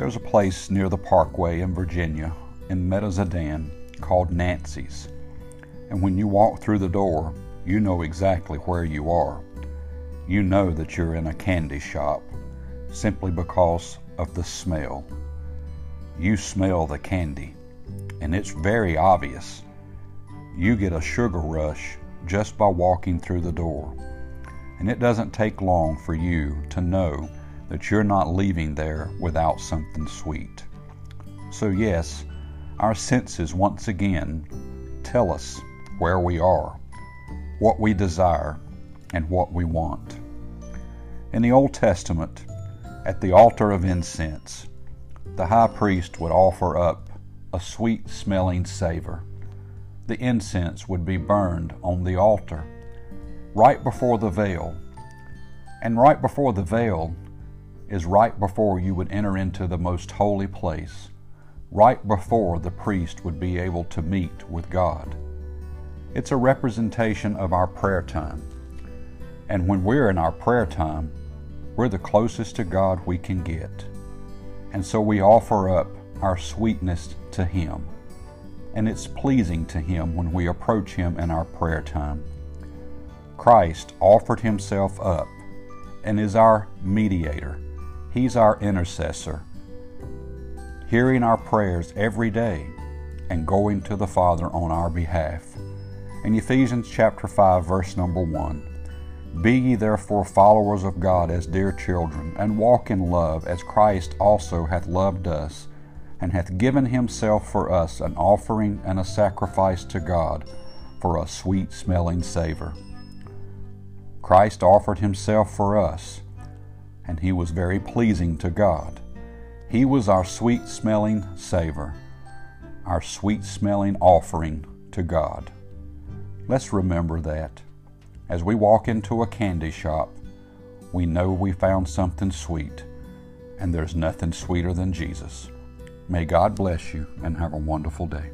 There's a place near the Parkway in Virginia, in Meadows of Dan, called Nancy's. And when you walk through the door, you know exactly where you are. You know that you're in a candy shop simply because of the smell. You smell the candy, and it's very obvious. You get a sugar rush just by walking through the door. And it doesn't take long for you to know that you're not leaving there without something sweet. So, yes, our senses once again tell us where we are, what we desire, and what we want. In the Old Testament, at the altar of incense, the high priest would offer up a sweet smelling savor. The incense would be burned on the altar right before the veil. And right before the veil is right before you would enter into the most holy place, right before the priest would be able to meet with God. It's a representation of our prayer time. And when we're in our prayer time, we're the closest to God we can get. And so we offer up our sweetness to Him. And it's pleasing to Him when we approach Him in our prayer time. Christ offered Himself up and is our mediator. He's our intercessor, hearing our prayers every day and going to the Father on our behalf. In Ephesians chapter 5 verse number 1, be ye therefore followers of God as dear children, and walk in love, as Christ also hath loved us, and hath given himself for us an offering and a sacrifice to God for a sweet smelling savor. Christ offered himself for us, and he was very pleasing to God. He was our sweet smelling savor, our sweet smelling offering to God. Let's remember that. As we walk into a candy shop, we know we found something sweet, and there's nothing sweeter than Jesus. May God bless you and have a wonderful day.